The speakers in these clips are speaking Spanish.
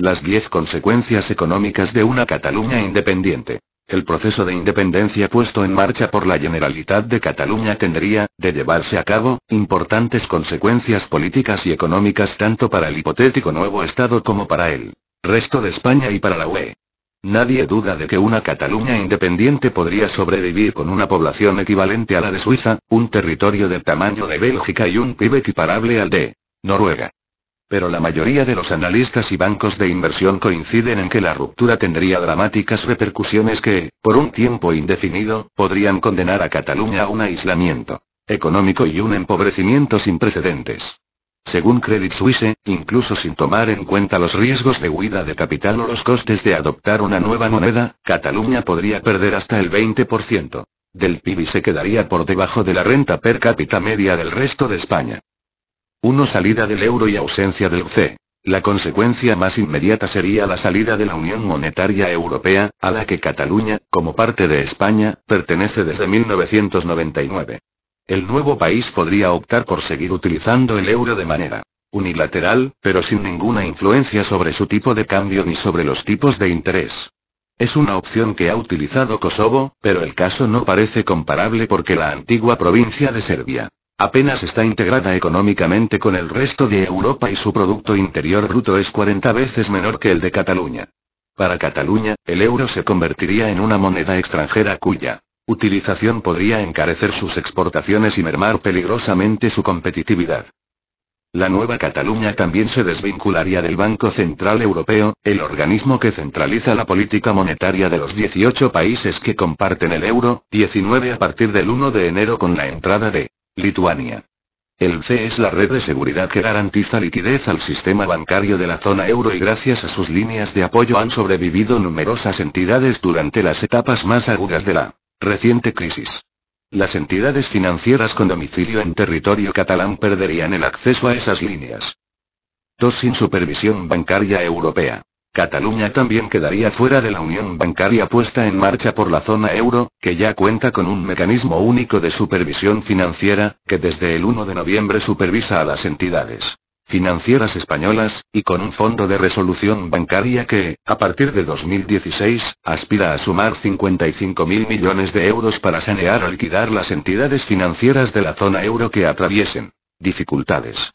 Las 10 consecuencias económicas de una Cataluña independiente. El proceso de independencia puesto en marcha por la Generalitat de Cataluña tendría, de llevarse a cabo, importantes consecuencias políticas y económicas tanto para el hipotético nuevo Estado como para el resto de España y para la UE. Nadie duda de que una Cataluña independiente podría sobrevivir con una población equivalente a la de Suiza, un territorio del tamaño de Bélgica y un PIB equiparable al de Noruega. Pero la mayoría de los analistas y bancos de inversión coinciden en que la ruptura tendría dramáticas repercusiones que, por un tiempo indefinido, podrían condenar a Cataluña a un aislamiento económico y un empobrecimiento sin precedentes. Según Credit Suisse, incluso sin tomar en cuenta los riesgos de huida de capital o los costes de adoptar una nueva moneda, Cataluña podría perder hasta el 20% del PIB y se quedaría por debajo de la renta per cápita media del resto de España. 1. Salida del euro y ausencia del C. La consecuencia más inmediata sería la salida de la Unión Monetaria Europea, a la que Cataluña, como parte de España, pertenece desde 1999. El nuevo país podría optar por seguir utilizando el euro de manera unilateral, pero sin ninguna influencia sobre su tipo de cambio ni sobre los tipos de interés. Es una opción que ha utilizado Kosovo, pero el caso no parece comparable porque la antigua provincia de Serbia Apenas está integrada económicamente con el resto de Europa y su Producto Interior Bruto es 40 veces menor que el de Cataluña. Para Cataluña, el euro se convertiría en una moneda extranjera cuya utilización podría encarecer sus exportaciones y mermar peligrosamente su competitividad. La nueva Cataluña también se desvincularía del Banco Central Europeo, el organismo que centraliza la política monetaria de los 18 países que comparten el euro, 19 a partir del 1 de enero con la entrada de Lituania. El C es la red de seguridad que garantiza liquidez al sistema bancario de la zona euro y gracias a sus líneas de apoyo han sobrevivido numerosas entidades durante las etapas más agudas de la reciente crisis. Las entidades financieras con domicilio en territorio catalán perderían el acceso a esas líneas. 2. Sin supervisión bancaria europea. Cataluña también quedaría fuera de la unión bancaria puesta en marcha por la zona euro, que ya cuenta con un mecanismo único de supervisión financiera, que desde el 1 de noviembre supervisa a las entidades financieras españolas, y con un fondo de resolución bancaria que, a partir de 2016, aspira a sumar 55 mil millones de euros para sanear o liquidar las entidades financieras de la zona euro que atraviesen dificultades.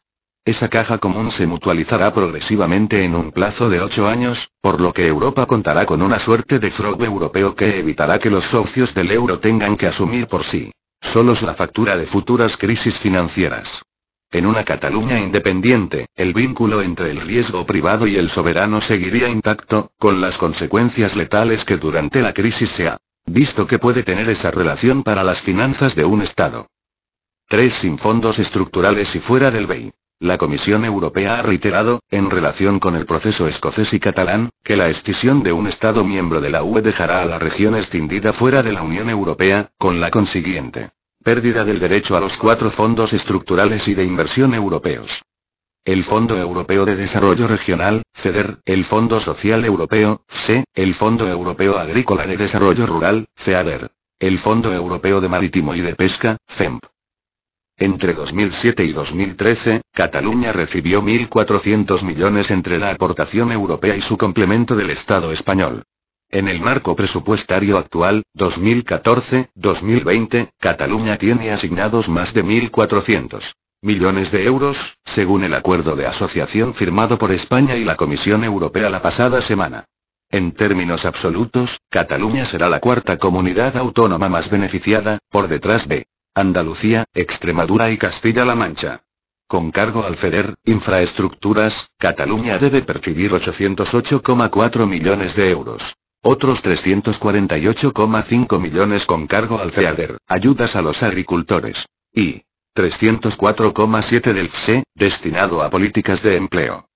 Esa caja común se mutualizará progresivamente en un plazo de ocho años, por lo que Europa contará con una suerte de fraude europeo que evitará que los socios del euro tengan que asumir por sí solos la factura de futuras crisis financieras. En una Cataluña independiente, el vínculo entre el riesgo privado y el soberano seguiría intacto, con las consecuencias letales que durante la crisis se ha visto que puede tener esa relación para las finanzas de un Estado. 3. Sin fondos estructurales y fuera del BEI. La Comisión Europea ha reiterado, en relación con el proceso escocés y catalán, que la escisión de un Estado miembro de la UE dejará a la región extendida fuera de la Unión Europea, con la consiguiente pérdida del derecho a los cuatro fondos estructurales y de inversión europeos. El Fondo Europeo de Desarrollo Regional, FEDER, el Fondo Social Europeo, FSE, el Fondo Europeo Agrícola de Desarrollo Rural, FEADER, el Fondo Europeo de Marítimo y de Pesca, FEMP. Entre 2007 y 2013, Cataluña recibió 1.400 millones entre la aportación europea y su complemento del Estado español. En el marco presupuestario actual, 2014-2020, Cataluña tiene asignados más de 1.400 millones de euros, según el acuerdo de asociación firmado por España y la Comisión Europea la pasada semana. En términos absolutos, Cataluña será la cuarta comunidad autónoma más beneficiada, por detrás de Andalucía, Extremadura y Castilla-La Mancha. Con cargo al FEDER, Infraestructuras, Cataluña debe percibir 808,4 millones de euros. Otros 348,5 millones con cargo al FEADER, ayudas a los agricultores. Y 304,7 del FSE, destinado a políticas de empleo.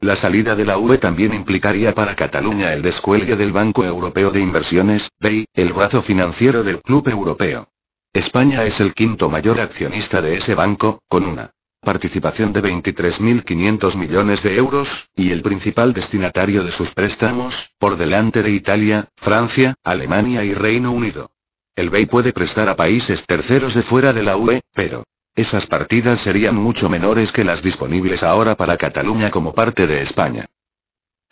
La salida de la UE también implicaría para Cataluña el descuelgue del Banco Europeo de Inversiones, BEI, el brazo financiero del Club Europeo. España es el quinto mayor accionista de ese banco, con una participación de 23.500 millones de euros, y el principal destinatario de sus préstamos, por delante de Italia, Francia, Alemania y Reino Unido. El BEI puede prestar a países terceros de fuera de la UE, pero esas partidas serían mucho menores que las disponibles ahora para Cataluña como parte de España.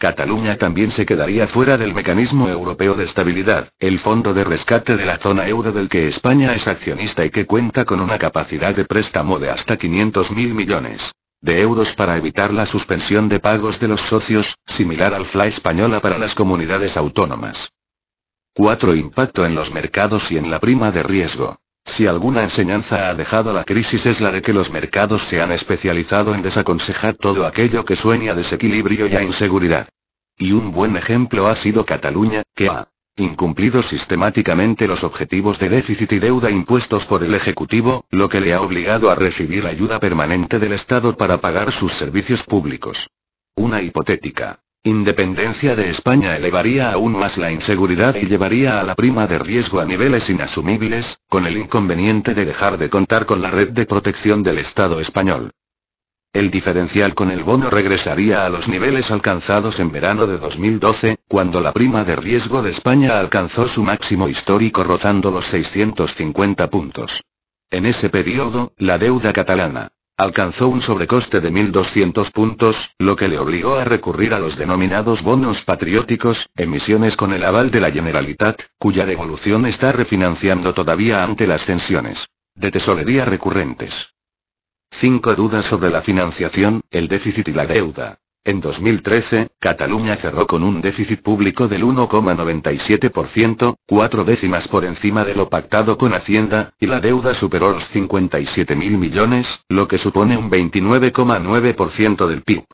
Cataluña también se quedaría fuera del mecanismo europeo de estabilidad, el fondo de rescate de la zona euro del que España es accionista y que cuenta con una capacidad de préstamo de hasta 500.000 millones de euros para evitar la suspensión de pagos de los socios, similar al FLA española para las comunidades autónomas. 4. Impacto en los mercados y en la prima de riesgo. Si alguna enseñanza ha dejado la crisis es la de que los mercados se han especializado en desaconsejar todo aquello que sueña desequilibrio y a inseguridad. Y un buen ejemplo ha sido Cataluña, que ha incumplido sistemáticamente los objetivos de déficit y deuda impuestos por el Ejecutivo, lo que le ha obligado a recibir ayuda permanente del Estado para pagar sus servicios públicos. Una hipotética Independencia de España elevaría aún más la inseguridad y llevaría a la prima de riesgo a niveles inasumibles, con el inconveniente de dejar de contar con la red de protección del Estado español. El diferencial con el bono regresaría a los niveles alcanzados en verano de 2012, cuando la prima de riesgo de España alcanzó su máximo histórico rozando los 650 puntos. En ese periodo, la deuda catalana, alcanzó un sobrecoste de 1.200 puntos, lo que le obligó a recurrir a los denominados bonos patrióticos, emisiones con el aval de la Generalitat, cuya devolución está refinanciando todavía ante las tensiones de tesorería recurrentes. 5 dudas sobre la financiación, el déficit y la deuda. En 2013, Cataluña cerró con un déficit público del 1,97%, cuatro décimas por encima de lo pactado con Hacienda, y la deuda superó los 57 mil millones, lo que supone un 29,9% del PIB.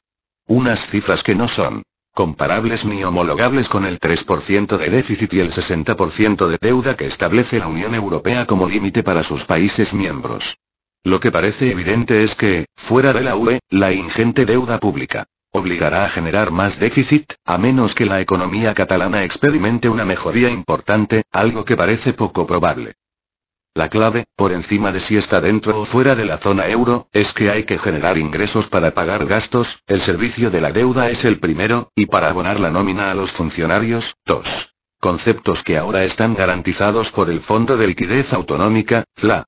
Unas cifras que no son comparables ni homologables con el 3% de déficit y el 60% de deuda que establece la Unión Europea como límite para sus países miembros. Lo que parece evidente es que, fuera de la UE, la ingente deuda pública obligará a generar más déficit, a menos que la economía catalana experimente una mejoría importante, algo que parece poco probable. La clave, por encima de si está dentro o fuera de la zona euro, es que hay que generar ingresos para pagar gastos, el servicio de la deuda es el primero, y para abonar la nómina a los funcionarios, dos. Conceptos que ahora están garantizados por el Fondo de Liquidez Autonómica, FLA.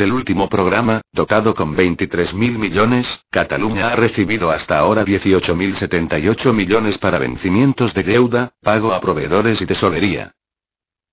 Del último programa, dotado con 23.000 millones, Cataluña ha recibido hasta ahora 18.078 millones para vencimientos de deuda, pago a proveedores y tesorería.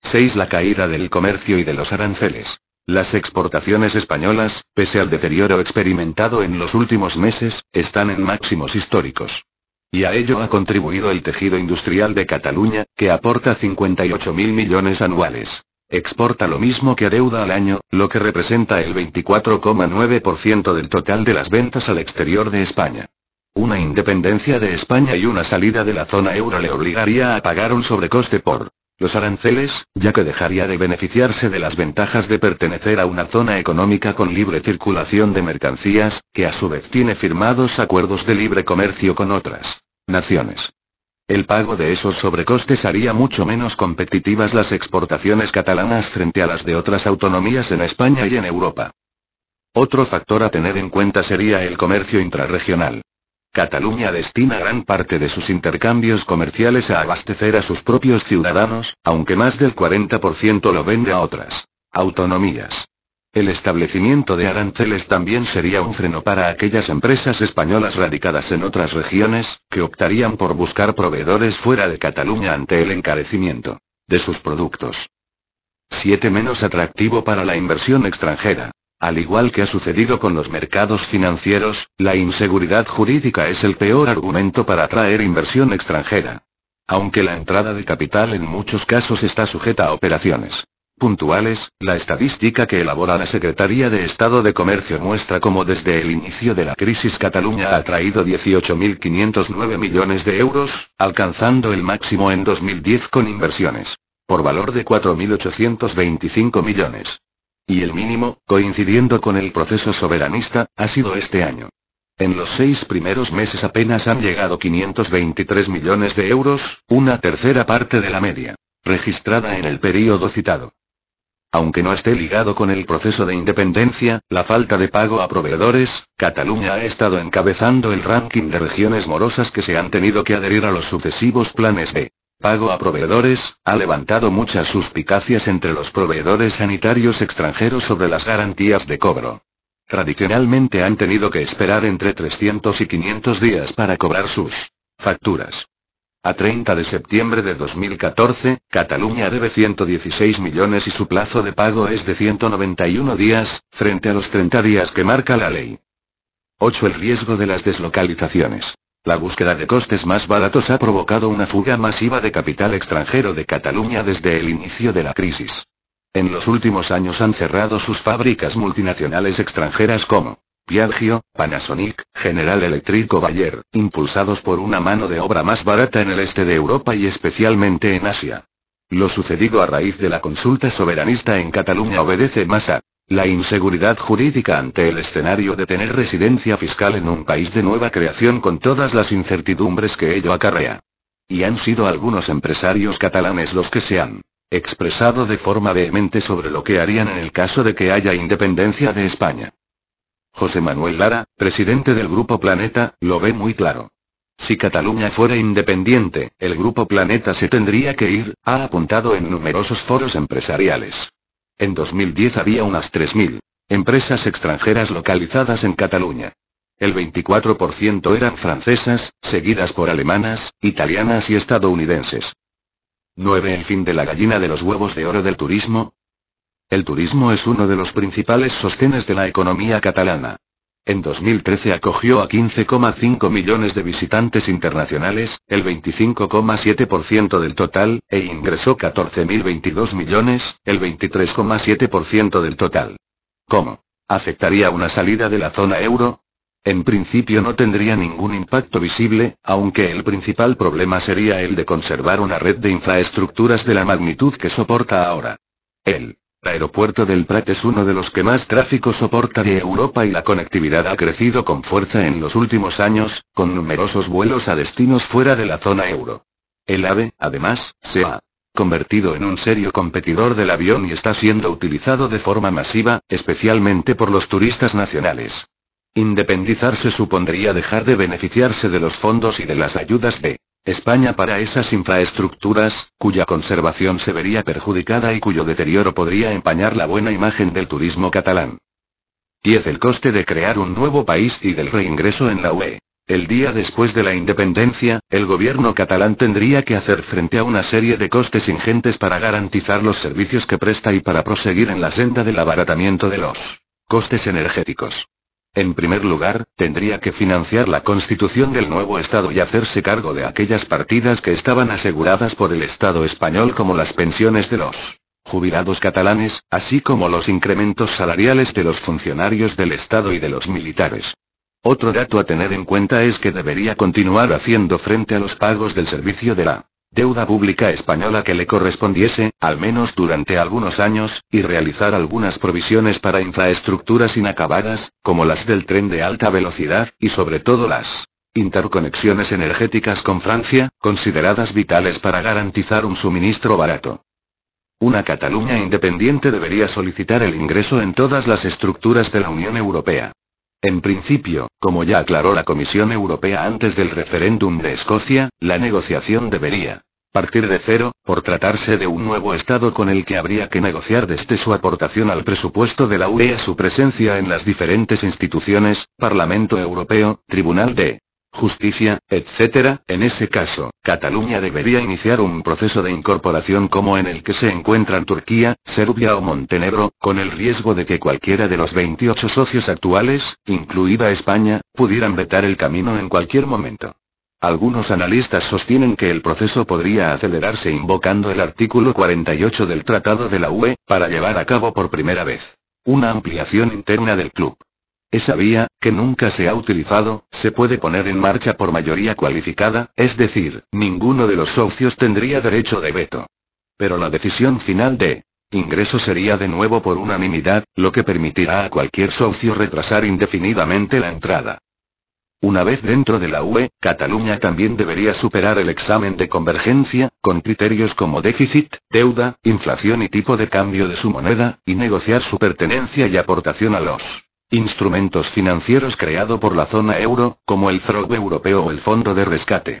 6. La caída del comercio y de los aranceles. Las exportaciones españolas, pese al deterioro experimentado en los últimos meses, están en máximos históricos. Y a ello ha contribuido el tejido industrial de Cataluña, que aporta 58.000 millones anuales. Exporta lo mismo que deuda al año, lo que representa el 24,9% del total de las ventas al exterior de España. Una independencia de España y una salida de la zona euro le obligaría a pagar un sobrecoste por los aranceles, ya que dejaría de beneficiarse de las ventajas de pertenecer a una zona económica con libre circulación de mercancías, que a su vez tiene firmados acuerdos de libre comercio con otras naciones. El pago de esos sobrecostes haría mucho menos competitivas las exportaciones catalanas frente a las de otras autonomías en España y en Europa. Otro factor a tener en cuenta sería el comercio intrarregional. Cataluña destina gran parte de sus intercambios comerciales a abastecer a sus propios ciudadanos, aunque más del 40% lo vende a otras autonomías. El establecimiento de aranceles también sería un freno para aquellas empresas españolas radicadas en otras regiones, que optarían por buscar proveedores fuera de Cataluña ante el encarecimiento de sus productos. 7. Menos atractivo para la inversión extranjera. Al igual que ha sucedido con los mercados financieros, la inseguridad jurídica es el peor argumento para atraer inversión extranjera. Aunque la entrada de capital en muchos casos está sujeta a operaciones puntuales, la estadística que elabora la Secretaría de Estado de Comercio muestra cómo desde el inicio de la crisis Cataluña ha traído 18.509 millones de euros, alcanzando el máximo en 2010 con inversiones por valor de 4.825 millones. Y el mínimo, coincidiendo con el proceso soberanista, ha sido este año. En los seis primeros meses apenas han llegado 523 millones de euros, una tercera parte de la media, registrada en el período citado. Aunque no esté ligado con el proceso de independencia, la falta de pago a proveedores, Cataluña ha estado encabezando el ranking de regiones morosas que se han tenido que adherir a los sucesivos planes de pago a proveedores, ha levantado muchas suspicacias entre los proveedores sanitarios extranjeros sobre las garantías de cobro. Tradicionalmente han tenido que esperar entre 300 y 500 días para cobrar sus facturas. A 30 de septiembre de 2014, Cataluña debe 116 millones y su plazo de pago es de 191 días, frente a los 30 días que marca la ley. 8. El riesgo de las deslocalizaciones. La búsqueda de costes más baratos ha provocado una fuga masiva de capital extranjero de Cataluña desde el inicio de la crisis. En los últimos años han cerrado sus fábricas multinacionales extranjeras como Piaggio, Panasonic, General Electric o Bayer, impulsados por una mano de obra más barata en el este de Europa y especialmente en Asia. Lo sucedido a raíz de la consulta soberanista en Cataluña obedece más a la inseguridad jurídica ante el escenario de tener residencia fiscal en un país de nueva creación con todas las incertidumbres que ello acarrea. Y han sido algunos empresarios catalanes los que se han expresado de forma vehemente sobre lo que harían en el caso de que haya independencia de España. José Manuel Lara, presidente del Grupo Planeta, lo ve muy claro. Si Cataluña fuera independiente, el Grupo Planeta se tendría que ir, ha apuntado en numerosos foros empresariales. En 2010 había unas 3.000 empresas extranjeras localizadas en Cataluña. El 24% eran francesas, seguidas por alemanas, italianas y estadounidenses. 9. El fin de la gallina de los huevos de oro del turismo. El turismo es uno de los principales sostenes de la economía catalana. En 2013 acogió a 15,5 millones de visitantes internacionales, el 25,7% del total, e ingresó 14.022 millones, el 23,7% del total. ¿Cómo? ¿Afectaría una salida de la zona euro? En principio no tendría ningún impacto visible, aunque el principal problema sería el de conservar una red de infraestructuras de la magnitud que soporta ahora. El aeropuerto del Prat es uno de los que más tráfico soporta de Europa y la conectividad ha crecido con fuerza en los últimos años, con numerosos vuelos a destinos fuera de la zona euro. El AVE, además, se ha convertido en un serio competidor del avión y está siendo utilizado de forma masiva, especialmente por los turistas nacionales. Independizarse supondría dejar de beneficiarse de los fondos y de las ayudas de España para esas infraestructuras, cuya conservación se vería perjudicada y cuyo deterioro podría empañar la buena imagen del turismo catalán. 10. El coste de crear un nuevo país y del reingreso en la UE. El día después de la independencia, el gobierno catalán tendría que hacer frente a una serie de costes ingentes para garantizar los servicios que presta y para proseguir en la senda del abaratamiento de los costes energéticos. En primer lugar, tendría que financiar la constitución del nuevo Estado y hacerse cargo de aquellas partidas que estaban aseguradas por el Estado español como las pensiones de los jubilados catalanes, así como los incrementos salariales de los funcionarios del Estado y de los militares. Otro dato a tener en cuenta es que debería continuar haciendo frente a los pagos del servicio de la deuda pública española que le correspondiese, al menos durante algunos años, y realizar algunas provisiones para infraestructuras inacabadas, como las del tren de alta velocidad, y sobre todo las interconexiones energéticas con Francia, consideradas vitales para garantizar un suministro barato. Una Cataluña independiente debería solicitar el ingreso en todas las estructuras de la Unión Europea. En principio, como ya aclaró la Comisión Europea antes del referéndum de Escocia, la negociación debería partir de cero, por tratarse de un nuevo Estado con el que habría que negociar desde su aportación al presupuesto de la UE a su presencia en las diferentes instituciones, Parlamento Europeo, Tribunal de justicia, etc., en ese caso, Cataluña debería iniciar un proceso de incorporación como en el que se encuentran Turquía, Serbia o Montenegro, con el riesgo de que cualquiera de los 28 socios actuales, incluida España, pudieran vetar el camino en cualquier momento. Algunos analistas sostienen que el proceso podría acelerarse invocando el artículo 48 del Tratado de la UE, para llevar a cabo por primera vez una ampliación interna del club. Esa vía, que nunca se ha utilizado, se puede poner en marcha por mayoría cualificada, es decir, ninguno de los socios tendría derecho de veto. Pero la decisión final de ingreso sería de nuevo por unanimidad, lo que permitirá a cualquier socio retrasar indefinidamente la entrada. Una vez dentro de la UE, Cataluña también debería superar el examen de convergencia, con criterios como déficit, deuda, inflación y tipo de cambio de su moneda, y negociar su pertenencia y aportación a los instrumentos financieros creado por la zona euro, como el FROG europeo o el Fondo de Rescate.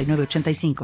906985.